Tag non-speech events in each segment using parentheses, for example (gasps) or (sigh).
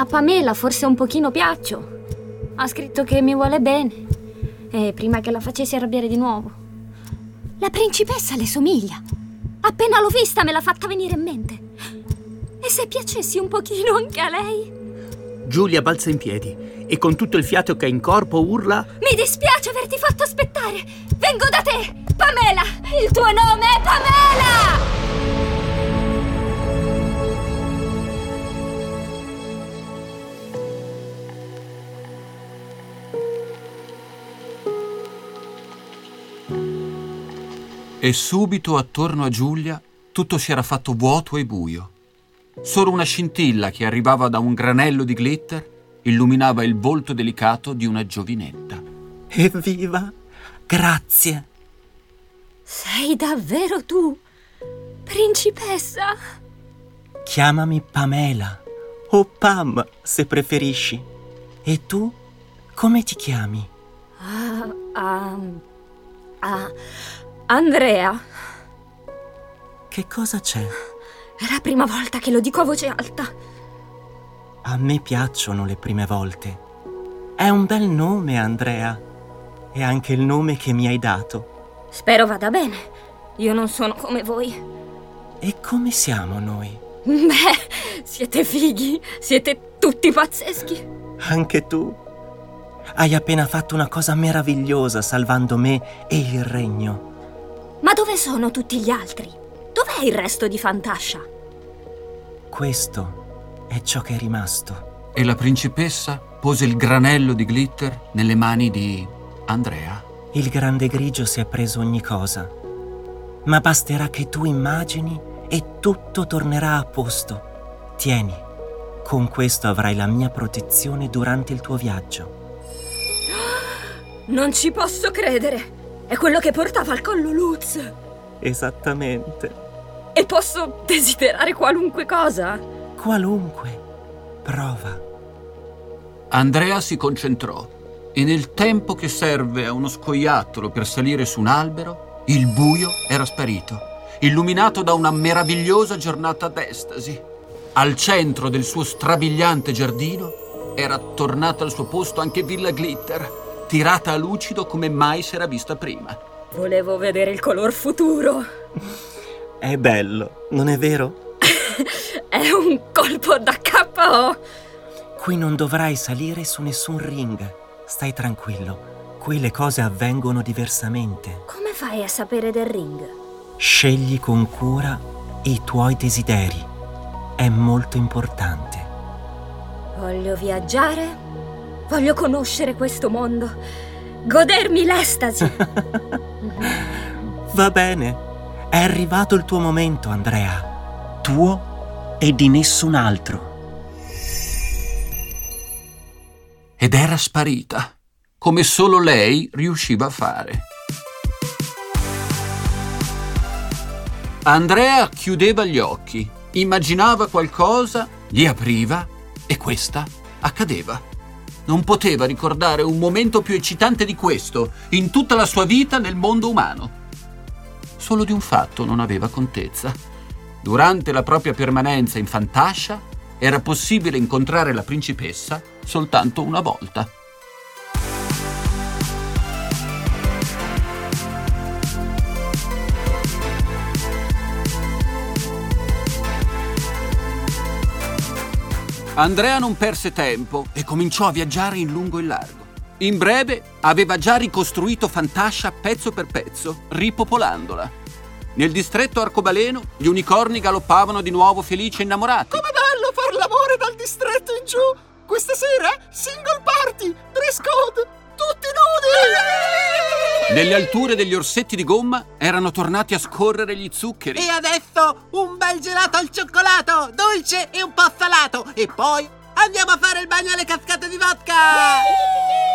A Pamela forse un pochino piaccio. Ha scritto che mi vuole bene. E prima che la facessi arrabbiare di nuovo. La principessa le somiglia. Appena l'ho vista me l'ha fatta venire in mente. E se piacessi un pochino anche a lei? Giulia balza in piedi e con tutto il fiato che ha in corpo urla Mi dispiace averti fatto aspettare. Vengo da te, Pamela. Il tuo nome è Pamela! E subito attorno a Giulia tutto si era fatto vuoto e buio. Solo una scintilla che arrivava da un granello di glitter illuminava il volto delicato di una giovinetta. Evviva! Grazie! Sei davvero tu, principessa? Chiamami Pamela o Pam se preferisci. E tu come ti chiami? Ah, ah, ah, Andrea. Che cosa c'è? È la prima volta che lo dico a voce alta. A me piacciono le prime volte. È un bel nome, Andrea. È anche il nome che mi hai dato. Spero vada bene. Io non sono come voi. E come siamo noi? Beh, siete fighi. Siete tutti pazzeschi. Anche tu. Hai appena fatto una cosa meravigliosa salvando me e il regno. Ma dove sono tutti gli altri? Dov'è il resto di Fantascia? Questo è ciò che è rimasto. E la principessa pose il granello di glitter nelle mani di Andrea. Il grande grigio si è preso ogni cosa. Ma basterà che tu immagini e tutto tornerà a posto. Tieni, con questo avrai la mia protezione durante il tuo viaggio. Non ci posso credere! È quello che portava al collo Luz! Esattamente. E posso desiderare qualunque cosa? Qualunque. Prova. Andrea si concentrò e nel tempo che serve a uno scoiattolo per salire su un albero, il buio era sparito, illuminato da una meravigliosa giornata d'estasi. Al centro del suo strabiliante giardino era tornata al suo posto anche Villa Glitter, tirata a lucido come mai si era vista prima. Volevo vedere il color futuro. (laughs) È bello, non è vero? (laughs) È un colpo da KO. Qui non dovrai salire su nessun ring. Stai tranquillo. Qui le cose avvengono diversamente. Come fai a sapere del ring? Scegli con cura i tuoi desideri. È molto importante. Voglio viaggiare. Voglio conoscere questo mondo. Godermi l'estasi. (laughs) Va bene. È arrivato il tuo momento, Andrea. Tuo e di nessun altro. Ed era sparita, come solo lei riusciva a fare. Andrea chiudeva gli occhi, immaginava qualcosa, li apriva e questa accadeva. Non poteva ricordare un momento più eccitante di questo in tutta la sua vita nel mondo umano. Solo di un fatto non aveva contezza. Durante la propria permanenza in Fantascia era possibile incontrare la principessa soltanto una volta. Andrea non perse tempo e cominciò a viaggiare in lungo e largo. In breve aveva già ricostruito Fantascia pezzo per pezzo, ripopolandola. Nel distretto arcobaleno gli unicorni galoppavano di nuovo felici e innamorati. Come bello far l'amore dal distretto in giù! Questa sera single party, dress code, tutti nudi! Nelle alture degli orsetti di gomma erano tornati a scorrere gli zuccheri. E adesso un bel gelato al cioccolato, dolce e un po' salato. E poi andiamo a fare il bagno alle cascate di vodka!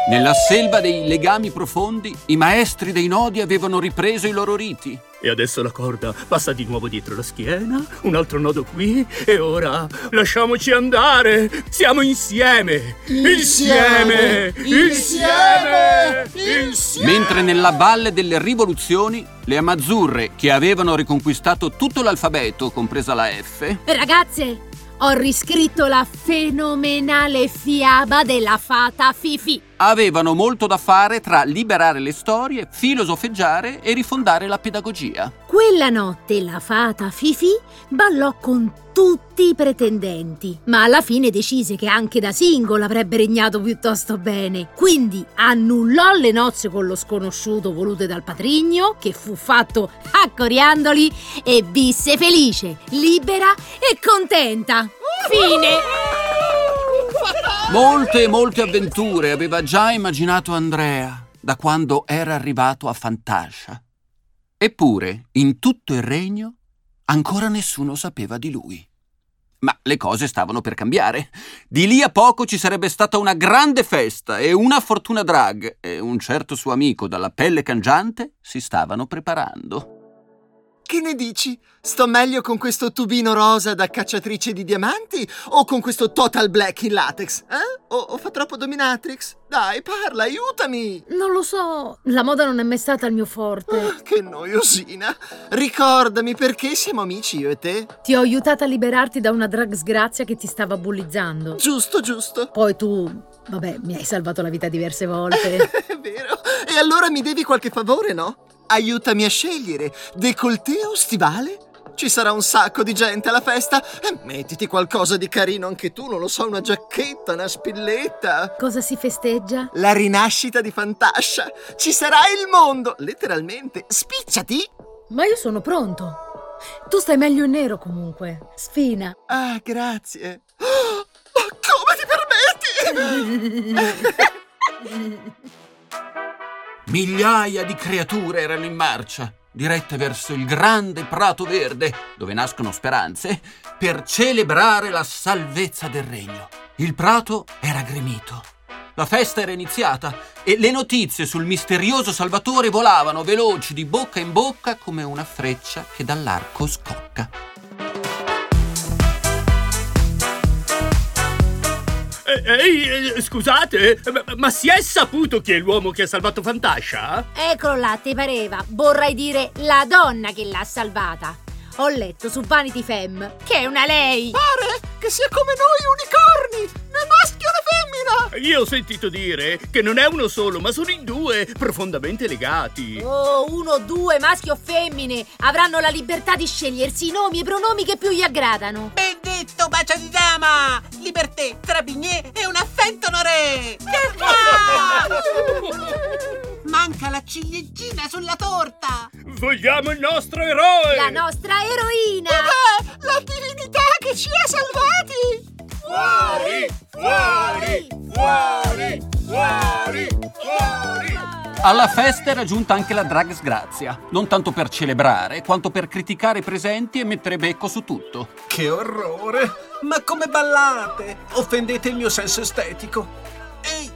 Nella selva dei legami profondi, i maestri dei nodi avevano ripreso i loro riti. E adesso la corda passa di nuovo dietro la schiena, un altro nodo qui e ora lasciamoci andare. Siamo insieme. Insieme. Insieme. Insieme. Mentre nella valle delle rivoluzioni, le amazzurre, che avevano riconquistato tutto l'alfabeto, compresa la F, Ragazze, ho riscritto la fenomenale fiaba della fata Fifi. Avevano molto da fare tra liberare le storie, filosofeggiare e rifondare la pedagogia. Quella notte la fata Fifi ballò con tutti i pretendenti, ma alla fine decise che anche da single avrebbe regnato piuttosto bene. Quindi annullò le nozze con lo sconosciuto volute dal patrigno, che fu fatto a coriandoli, e visse felice, libera e contenta. Fine! Molte e molte avventure aveva già immaginato Andrea da quando era arrivato a Fantascia. Eppure, in tutto il regno, ancora nessuno sapeva di lui. Ma le cose stavano per cambiare. Di lì a poco ci sarebbe stata una grande festa e una fortuna drag e un certo suo amico dalla pelle cangiante si stavano preparando. Che ne dici? Sto meglio con questo tubino rosa da cacciatrice di diamanti o con questo total black in latex? Eh? O, o fa troppo dominatrix? Dai, parla, aiutami! Non lo so, la moda non è mai stata il mio forte. Ah, che noiosina! Ricordami perché siamo amici io e te? Ti ho aiutata a liberarti da una drag sgrazia che ti stava bullizzando. Giusto, giusto. Poi tu, vabbè, mi hai salvato la vita diverse volte. (laughs) è vero. E allora mi devi qualche favore, no? Aiutami a scegliere, décolleté o stivale? Ci sarà un sacco di gente alla festa e mettiti qualcosa di carino anche tu, non lo so, una giacchetta, una spilletta. Cosa si festeggia? La rinascita di Fantascia. Ci sarà il mondo, letteralmente. Spicciati! Ma io sono pronto. Tu stai meglio in nero comunque. Sfina. Ah, grazie. (gasps) Oh, come ti permetti? (laughs) Migliaia di creature erano in marcia, dirette verso il grande prato verde, dove nascono speranze, per celebrare la salvezza del regno. Il prato era gremito. La festa era iniziata e le notizie sul misterioso Salvatore volavano veloci di bocca in bocca come una freccia che dall'arco scocca. Ehi, eh, scusate, ma, ma si è saputo chi è l'uomo che ha salvato Fantascia? Eccolo là, ti pareva. Vorrei dire la donna che l'ha salvata. Ho letto su Vanity Femme che è una lei. Pare che sia come noi unicorni, né maschio né femmina. Io ho sentito dire che non è uno solo, ma sono in due, profondamente legati. Oh, uno, due, maschio o femmine, avranno la libertà di scegliersi i nomi e i pronomi che più gli aggradano. Ben detto, bacio di dama! Liberté, Trabigné e un affetto onoré! (laughs) Manca la ciliegina sulla torta! Vogliamo il nostro eroe! La nostra eroina! Dov'è la divinità che ci ha salvati? Fuori! Fuori! Fuori! Fuori! Fuori! Alla festa era giunta anche la drag sgrazia, non tanto per celebrare, quanto per criticare i presenti e mettere becco su tutto. Che orrore! Ma come ballate? Offendete il mio senso estetico.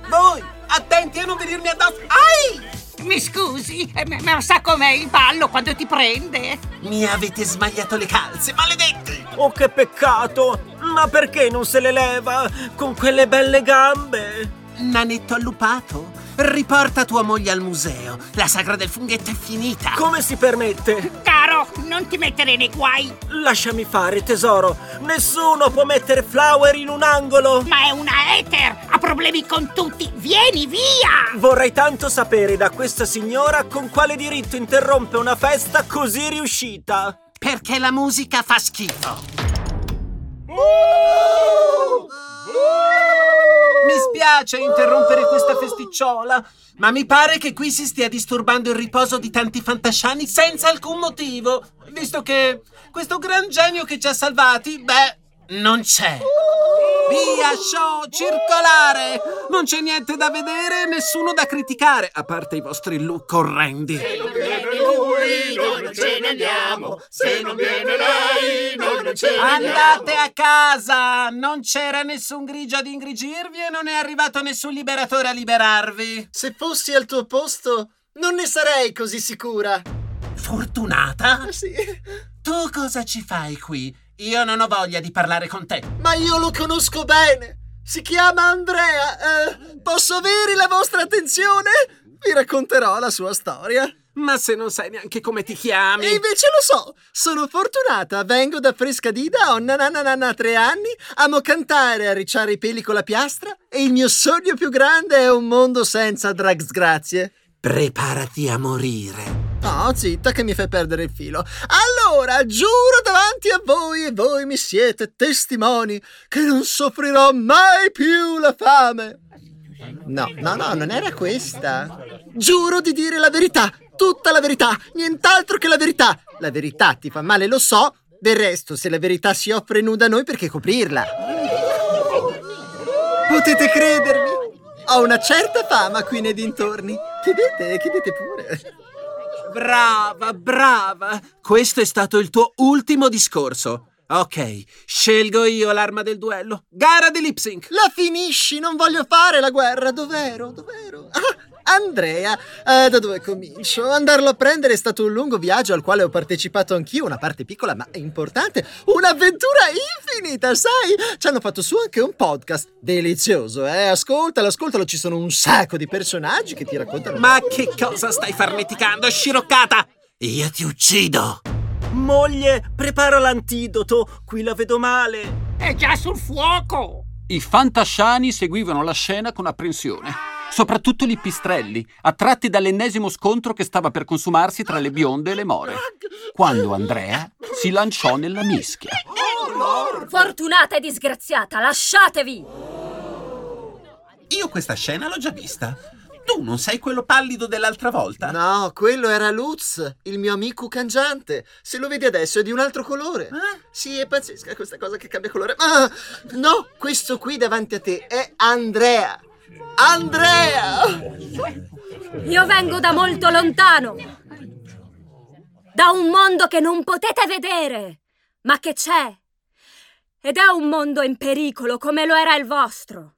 Voi! Attenti a non venirmi addosso! Ai! Mi scusi, eh, ma, ma sa com'è il ballo quando ti prende? Mi avete sbagliato le calze, maledetti! Oh, che peccato! Ma perché non se le leva con quelle belle gambe? Nanetto allupato, riporta tua moglie al museo. La sagra del funghetto è finita. Come si permette? Caro, non ti mettere nei guai. Lasciami fare, tesoro. Nessuno può mettere Flower in un angolo. Ma è una ether, ha problemi con tutti. Vieni via! Vorrei tanto sapere da questa signora con quale diritto interrompe una festa così riuscita. Perché la musica fa schifo. Mi spiace interrompere questa festicciola, ma mi pare che qui si stia disturbando il riposo di tanti fantasciani senza alcun motivo, visto che questo gran genio che ci ha salvati, beh, non c'è. Via, show, circolare! Non c'è niente da vedere, nessuno da criticare, a parte i vostri look orrendi. Se non viene lui, noi non ce ne andiamo. Se non viene lei, noi non ce ne Andate a casa! Non c'era nessun grigio ad ingrigirvi e non è arrivato nessun liberatore a liberarvi. Se fossi al tuo posto, non ne sarei così sicura. Fortunata? Ah, sì. Tu cosa ci fai qui? Io non ho voglia di parlare con te. Ma io lo conosco bene. Si chiama Andrea. Eh, posso avere la vostra attenzione? Vi racconterò la sua storia. Ma se non sai neanche come ti chiami. E invece lo so, sono fortunata, vengo da Frescadida, ho nananana tre anni, amo cantare e arricciare i peli con la piastra e il mio sogno più grande è un mondo senza drags grazie. Preparati a morire. No, zitta che mi fai perdere il filo. Allora, giuro davanti a voi e voi mi siete testimoni che non soffrirò mai più la fame. No, no, no, non era questa. Giuro di dire la verità, tutta la verità, nient'altro che la verità. La verità ti fa male, lo so. Del resto, se la verità si offre nuda a noi, perché coprirla? Potete credermi? Ho una certa fama qui nei dintorni. Chiedete, chiedete pure. Brava, brava. Questo è stato il tuo ultimo discorso. Ok, scelgo io l'arma del duello. Gara di lip. La finisci, non voglio fare la guerra. Dov'ero? Dov'ero? Ah, Andrea. Eh, da dove comincio? Andarlo a prendere è stato un lungo viaggio al quale ho partecipato anch'io, una parte piccola ma importante. Un'avventura infinita, sai? Ci hanno fatto su anche un podcast. Delizioso, eh? Ascoltalo, ascoltalo, ci sono un sacco di personaggi che ti raccontano. Ma che cosa stai farneticando, sciroccata? Io ti uccido. Moglie, prepara l'antidoto. Qui la vedo male. È già sul fuoco! I fantasciani seguivano la scena con apprensione. Soprattutto gli pistrelli, attratti dall'ennesimo scontro che stava per consumarsi tra le bionde e le more. Quando Andrea si lanciò nella mischia. Fortunata e disgraziata, lasciatevi! Io questa scena l'ho già vista. Tu non sei quello pallido dell'altra volta? No, quello era Lutz, il mio amico cangiante. Se lo vedi adesso è di un altro colore. Eh? Sì, è pazzesca questa cosa che cambia colore. Ma no, questo qui davanti a te è Andrea. Andrea! Io vengo da molto lontano. Da un mondo che non potete vedere, ma che c'è. Ed è un mondo in pericolo come lo era il vostro.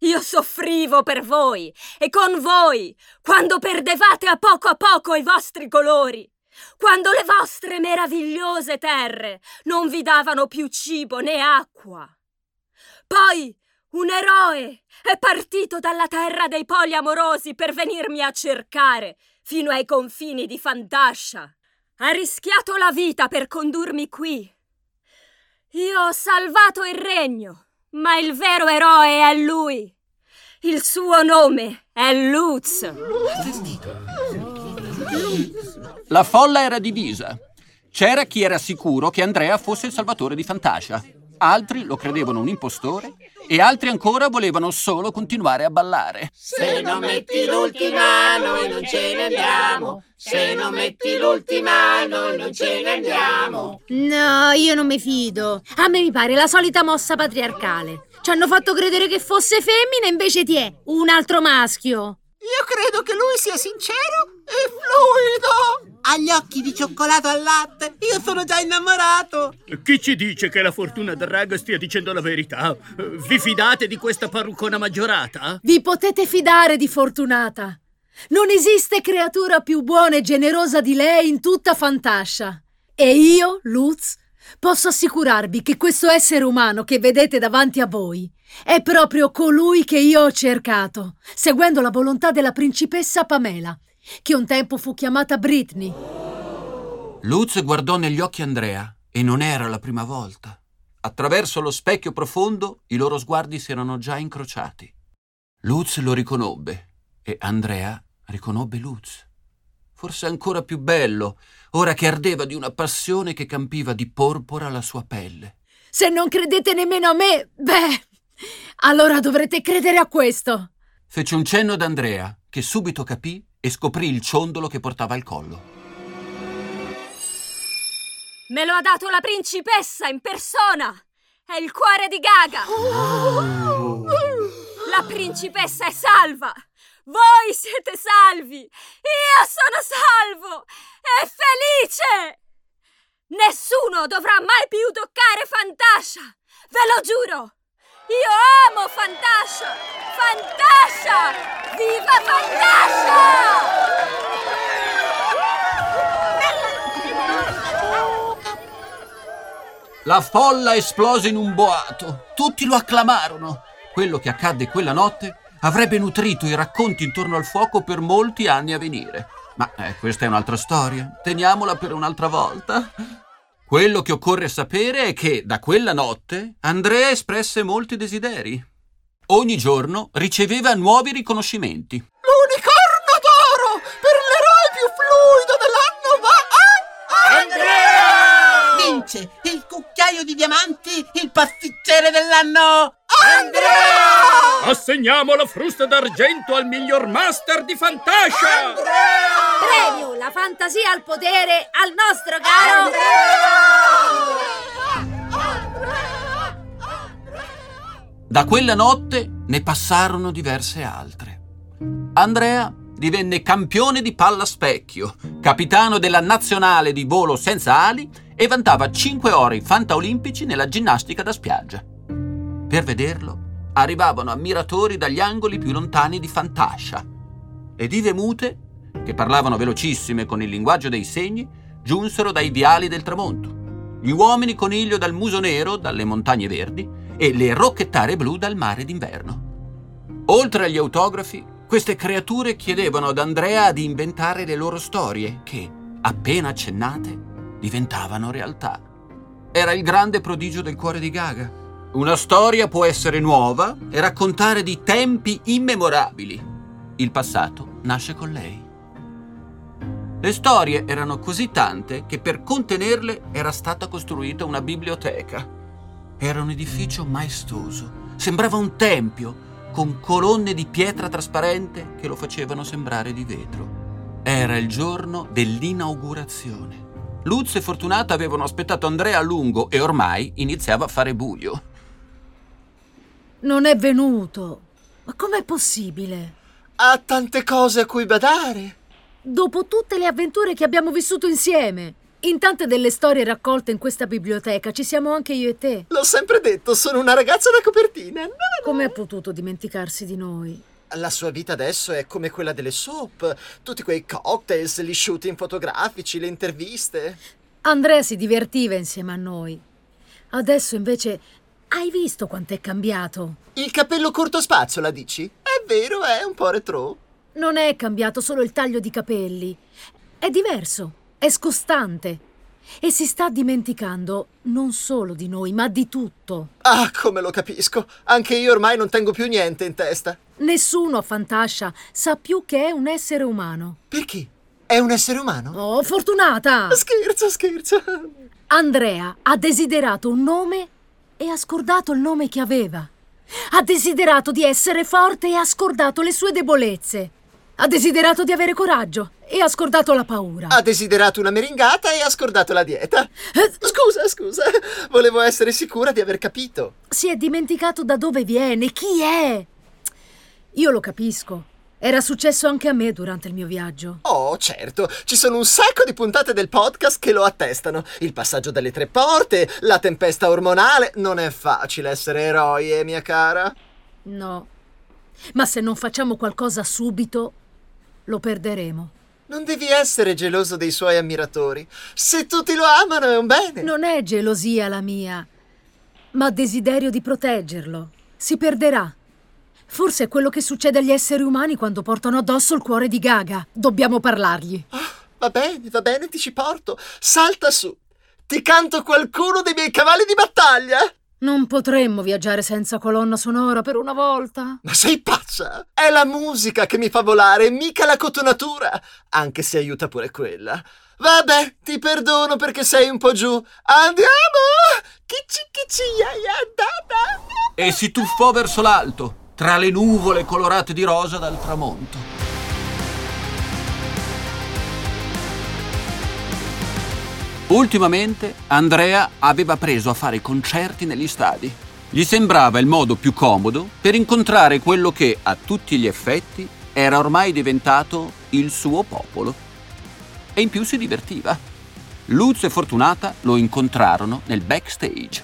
Io soffrivo per voi e con voi quando perdevate a poco a poco i vostri colori, quando le vostre meravigliose terre non vi davano più cibo né acqua. Poi un eroe è partito dalla terra dei poliamorosi per venirmi a cercare fino ai confini di Fantascia. Ha rischiato la vita per condurmi qui. Io ho salvato il regno, ma il vero eroe è lui. Il suo nome è Lutz. La folla era divisa. C'era chi era sicuro che Andrea fosse il salvatore di Fantasia. Altri lo credevano un impostore e altri ancora volevano solo continuare a ballare. Se non metti l'ultima noi non ce ne andiamo. Se non metti l'ultima noi non ce ne andiamo. No, io non mi fido. A me mi pare la solita mossa patriarcale. Ci hanno fatto credere che fosse femmina, invece ti è un altro maschio. Io credo che lui sia sincero e fluido. Ha gli occhi di cioccolato al latte. Io sono già innamorato. Chi ci dice che la fortuna drag stia dicendo la verità? Vi fidate di questa parruccona maggiorata? Vi potete fidare di Fortunata. Non esiste creatura più buona e generosa di lei in tutta Fantascia. E io, Lutz, posso assicurarvi che questo essere umano che vedete davanti a voi è proprio colui che io ho cercato, seguendo la volontà della principessa Pamela, che un tempo fu chiamata Britney. Lutz guardò negli occhi Andrea e non era la prima volta. Attraverso lo specchio profondo i loro sguardi si erano già incrociati. Lutz lo riconobbe e Andrea riconobbe Lutz. Forse ancora più bello, ora che ardeva di una passione che campiva di porpora la sua pelle. Se non credete nemmeno a me, beh, allora dovrete credere a questo. Fece un cenno ad Andrea, che subito capì e scoprì il ciondolo che portava al collo. Me lo ha dato la principessa in persona. È il cuore di Gaga. La principessa è salva. Voi siete salvi! Io sono salvo! E felice! Nessuno dovrà mai più toccare Fantascia! Ve lo giuro! Io amo Fantascia! Fantascia! Viva Fantascia! La folla esplose in un boato. Tutti lo acclamarono. Quello che accadde quella notte avrebbe nutrito i racconti intorno al fuoco per molti anni a venire. Ma eh, questa è un'altra storia. Teniamola per un'altra volta. Quello che occorre sapere è che da quella notte Andrea espresse molti desideri. Ogni giorno riceveva nuovi riconoscimenti. L'unicorno d'oro per l'eroe più fluido dell'anno va a Andrea! Vince il cucchiaio di diamanti, il pasticcere dell'anno! Andrea! Assegniamo la frusta d'argento al miglior master di Fantascia! Premio la fantasia al potere al nostro caro Da quella notte ne passarono diverse altre. Andrea divenne campione di palla specchio, capitano della nazionale di volo senza ali e vantava 5 ori fantaolimpici nella ginnastica da spiaggia. Per vederlo arrivavano ammiratori dagli angoli più lontani di Fantascia e dive mute, che parlavano velocissime con il linguaggio dei segni, giunsero dai viali del tramonto. Gli uomini coniglio dal muso nero, dalle montagne verdi, e le rocchettare blu dal mare d'inverno. Oltre agli autografi, queste creature chiedevano ad Andrea di inventare le loro storie che, appena accennate, diventavano realtà. Era il grande prodigio del cuore di Gaga. Una storia può essere nuova e raccontare di tempi immemorabili. Il passato nasce con lei. Le storie erano così tante che per contenerle era stata costruita una biblioteca. Era un edificio maestoso, sembrava un tempio, con colonne di pietra trasparente che lo facevano sembrare di vetro. Era il giorno dell'inaugurazione. Luz e Fortunata avevano aspettato Andrea a lungo e ormai iniziava a fare buio. Non è venuto. Ma com'è possibile? Ha tante cose a cui badare. Dopo tutte le avventure che abbiamo vissuto insieme. In tante delle storie raccolte in questa biblioteca ci siamo anche io e te. L'ho sempre detto, sono una ragazza da copertina. Come ha potuto dimenticarsi di noi? La sua vita adesso è come quella delle soap. Tutti quei cocktails, gli shooting fotografici, le interviste. Andrea si divertiva insieme a noi. Adesso invece hai visto quanto è cambiato? Il capello corto spazio, la dici? È vero, è un po' retro. Non è cambiato solo il taglio di capelli. È diverso, è scostante. E si sta dimenticando non solo di noi, ma di tutto. Ah, come lo capisco. Anche io ormai non tengo più niente in testa. Nessuno a Fantascia sa più che è un essere umano. Perché? È un essere umano? Oh, fortunata! Scherzo, scherzo. Andrea ha desiderato un nome e ha scordato il nome che aveva. Ha desiderato di essere forte e ha scordato le sue debolezze. Ha desiderato di avere coraggio e ha scordato la paura. Ha desiderato una meringata e ha scordato la dieta. Eh, Scusa, scusa. Volevo essere sicura di aver capito. Si è dimenticato da dove viene, chi è. Io lo capisco. Era successo anche a me durante il mio viaggio. Oh, certo, ci sono un sacco di puntate del podcast che lo attestano. Il passaggio dalle tre porte, la tempesta ormonale. Non è facile essere eroi, eh, mia cara. No. Ma se non facciamo qualcosa subito, lo perderemo. Non devi essere geloso dei suoi ammiratori. Se tutti lo amano è un bene. Non è gelosia la mia, ma desiderio di proteggerlo. Si perderà. Forse è quello che succede agli esseri umani quando portano addosso il cuore di Gaga. Dobbiamo parlargli. Va bene, va bene, ti ci porto. Salta su. Ti canto qualcuno dei miei cavalli di battaglia. Non potremmo viaggiare senza colonna sonora per una volta? Ma sei pazza? È la musica che mi fa volare, mica la cotonatura. Anche se aiuta pure quella. Vabbè, ti perdono perché sei un po' giù. Andiamo! Kici kici ya ya da da. E si tuffò verso l'alto, tra le nuvole colorate di rosa dal tramonto. Ultimamente Andrea aveva preso a fare concerti negli stadi. Gli sembrava il modo più comodo per incontrare quello che, a tutti gli effetti, era ormai diventato il suo popolo. E in più si divertiva. Luz e Fortunata lo incontrarono nel backstage.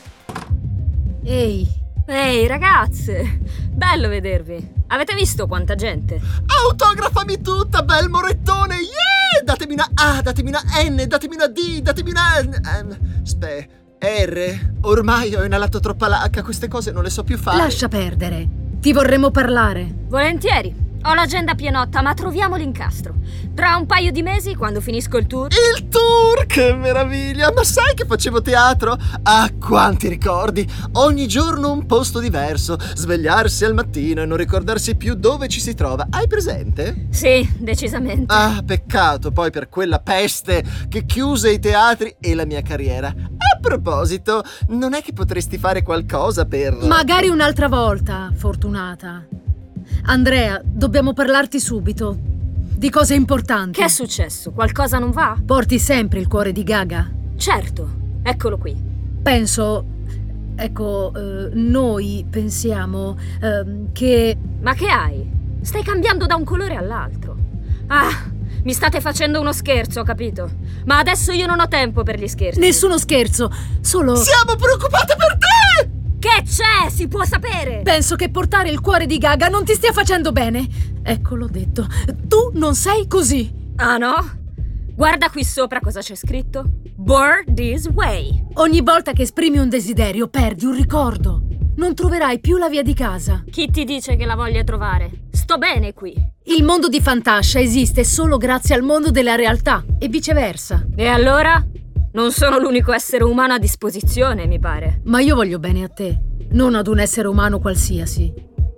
Ehi, Ehi, ragazze! Bello vedervi. Avete visto quanta gente? Autografami tutta, bel morettone! Yeah! Datemi una A, datemi una N, datemi una D, datemi una... ehm, Spe... R. Ormai ho inalato troppa lacca, queste cose non le so più fare. lascia perdere. Ti vorremmo parlare. Volentieri. Ho l'agenda pienotta, ma troviamo l'incastro. Tra un paio di mesi, quando finisco il tour. Il tour, che meraviglia! Ma sai che facevo teatro? Ah, quanti ricordi! Ogni giorno un posto diverso, svegliarsi al mattino e non ricordarsi più dove ci si trova. Hai presente? Sì, decisamente. Ah, peccato poi per quella peste che chiuse i teatri e la mia carriera. A proposito, non è che potresti fare qualcosa per... Magari un'altra volta, fortunata. Andrea, dobbiamo parlarti subito. Di cose importanti. Che è successo? Qualcosa non va? Porti sempre il cuore di Gaga? Certo, eccolo qui. Penso. Ecco, eh, noi pensiamo eh, che. Ma che hai? Stai cambiando da un colore all'altro. Ah, mi state facendo uno scherzo, capito? Ma adesso io non ho tempo per gli scherzi. Nessuno scherzo, solo. Siamo preoccupate per te! Che c'è? Si può sapere! Penso che portare il cuore di Gaga non ti stia facendo bene. Ecco, l'ho detto. Tu non sei così. Ah no? Guarda qui sopra cosa c'è scritto. Born this way. Ogni volta che esprimi un desiderio, perdi un ricordo. Non troverai più la via di casa. Chi ti dice che la voglia trovare? Sto bene qui. Il mondo di Fantascia esiste solo grazie al mondo della realtà e viceversa. E allora? Non sono l'unico essere umano a disposizione, mi pare. Ma io voglio bene a te, non ad un essere umano qualsiasi.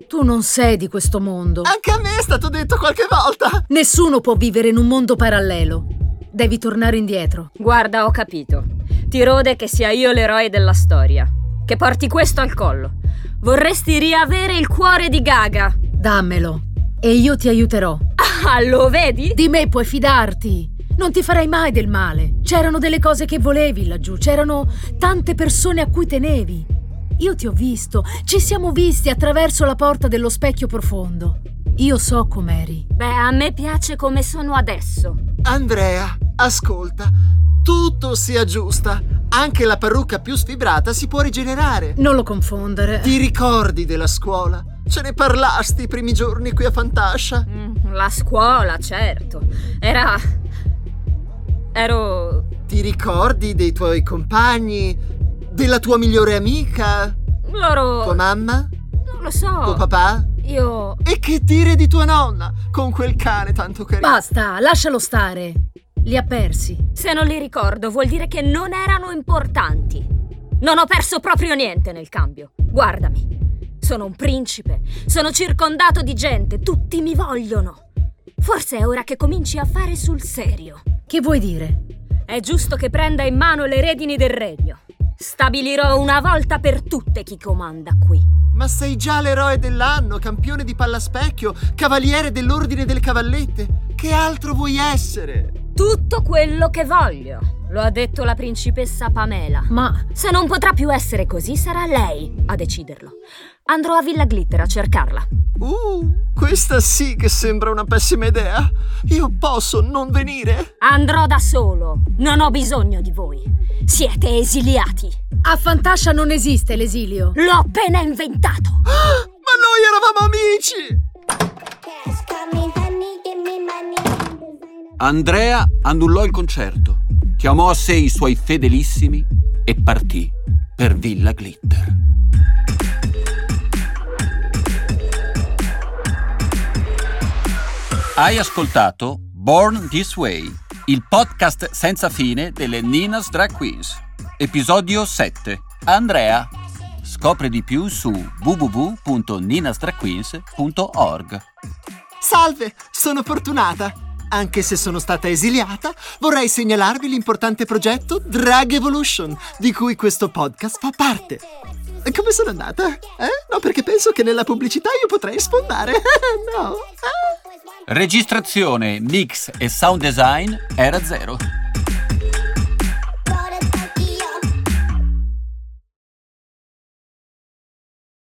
Tu non sei di questo mondo. Anche a me è stato detto qualche volta! Nessuno può vivere in un mondo parallelo. Devi tornare indietro. Guarda, ho capito. Ti rode che sia io l'eroe della storia. Che porti questo al collo. Vorresti riavere il cuore di Gaga. Dammelo. E io ti aiuterò. Ah, lo vedi? Di me puoi fidarti. Non ti farai mai del male. C'erano delle cose che volevi laggiù, c'erano tante persone a cui tenevi. Io ti ho visto, ci siamo visti attraverso la porta dello specchio profondo. Io so com'eri. Beh, a me piace come sono adesso. Andrea, ascolta. Tutto si aggiusta. Anche la parrucca più sfibrata si può rigenerare. Non lo confondere. Ti ricordi della scuola? Ce ne parlasti i primi giorni qui a Fantascia? Mm, la scuola, certo. Era Ero... Ti ricordi dei tuoi compagni? Della tua migliore amica? Loro... Tua mamma? Non lo so. Tuo papà? Io... E che dire di tua nonna? Con quel cane tanto carino. Basta, lascialo stare. Li ha persi. Se non li ricordo vuol dire che non erano importanti. Non ho perso proprio niente nel cambio. Guardami. Sono un principe. Sono circondato di gente. Tutti mi vogliono. Forse è ora che cominci a fare sul serio. Che vuoi dire? È giusto che prenda in mano le redini del regno. Stabilirò una volta per tutte chi comanda qui. Ma sei già l'eroe dell'anno, campione di pallaspecchio, cavaliere dell'ordine delle cavallette. Che altro vuoi essere? Tutto quello che voglio. Lo ha detto la principessa Pamela. Ma se non potrà più essere così, sarà lei a deciderlo. Andrò a Villa Glitter a cercarla. Uh, questa sì che sembra una pessima idea. Io posso non venire? Andrò da solo. Non ho bisogno di voi. Siete esiliati. A Fantascia non esiste l'esilio. L'ho appena inventato. Ah, (gasps) ma noi eravamo amici! Andrea annullò il concerto, chiamò a sé i suoi fedelissimi e partì per Villa Glitter. Hai ascoltato Born This Way, il podcast senza fine delle Nina's Drag Queens. Episodio 7. Andrea. Scopri di più su www.ninasdragqueens.org. Salve, sono fortunata. Anche se sono stata esiliata, vorrei segnalarvi l'importante progetto Drag Evolution, di cui questo podcast fa parte. Come sono andata? Eh? No, perché penso che nella pubblicità io potrei sfondare. (laughs) no? Registrazione, mix e sound design era zero.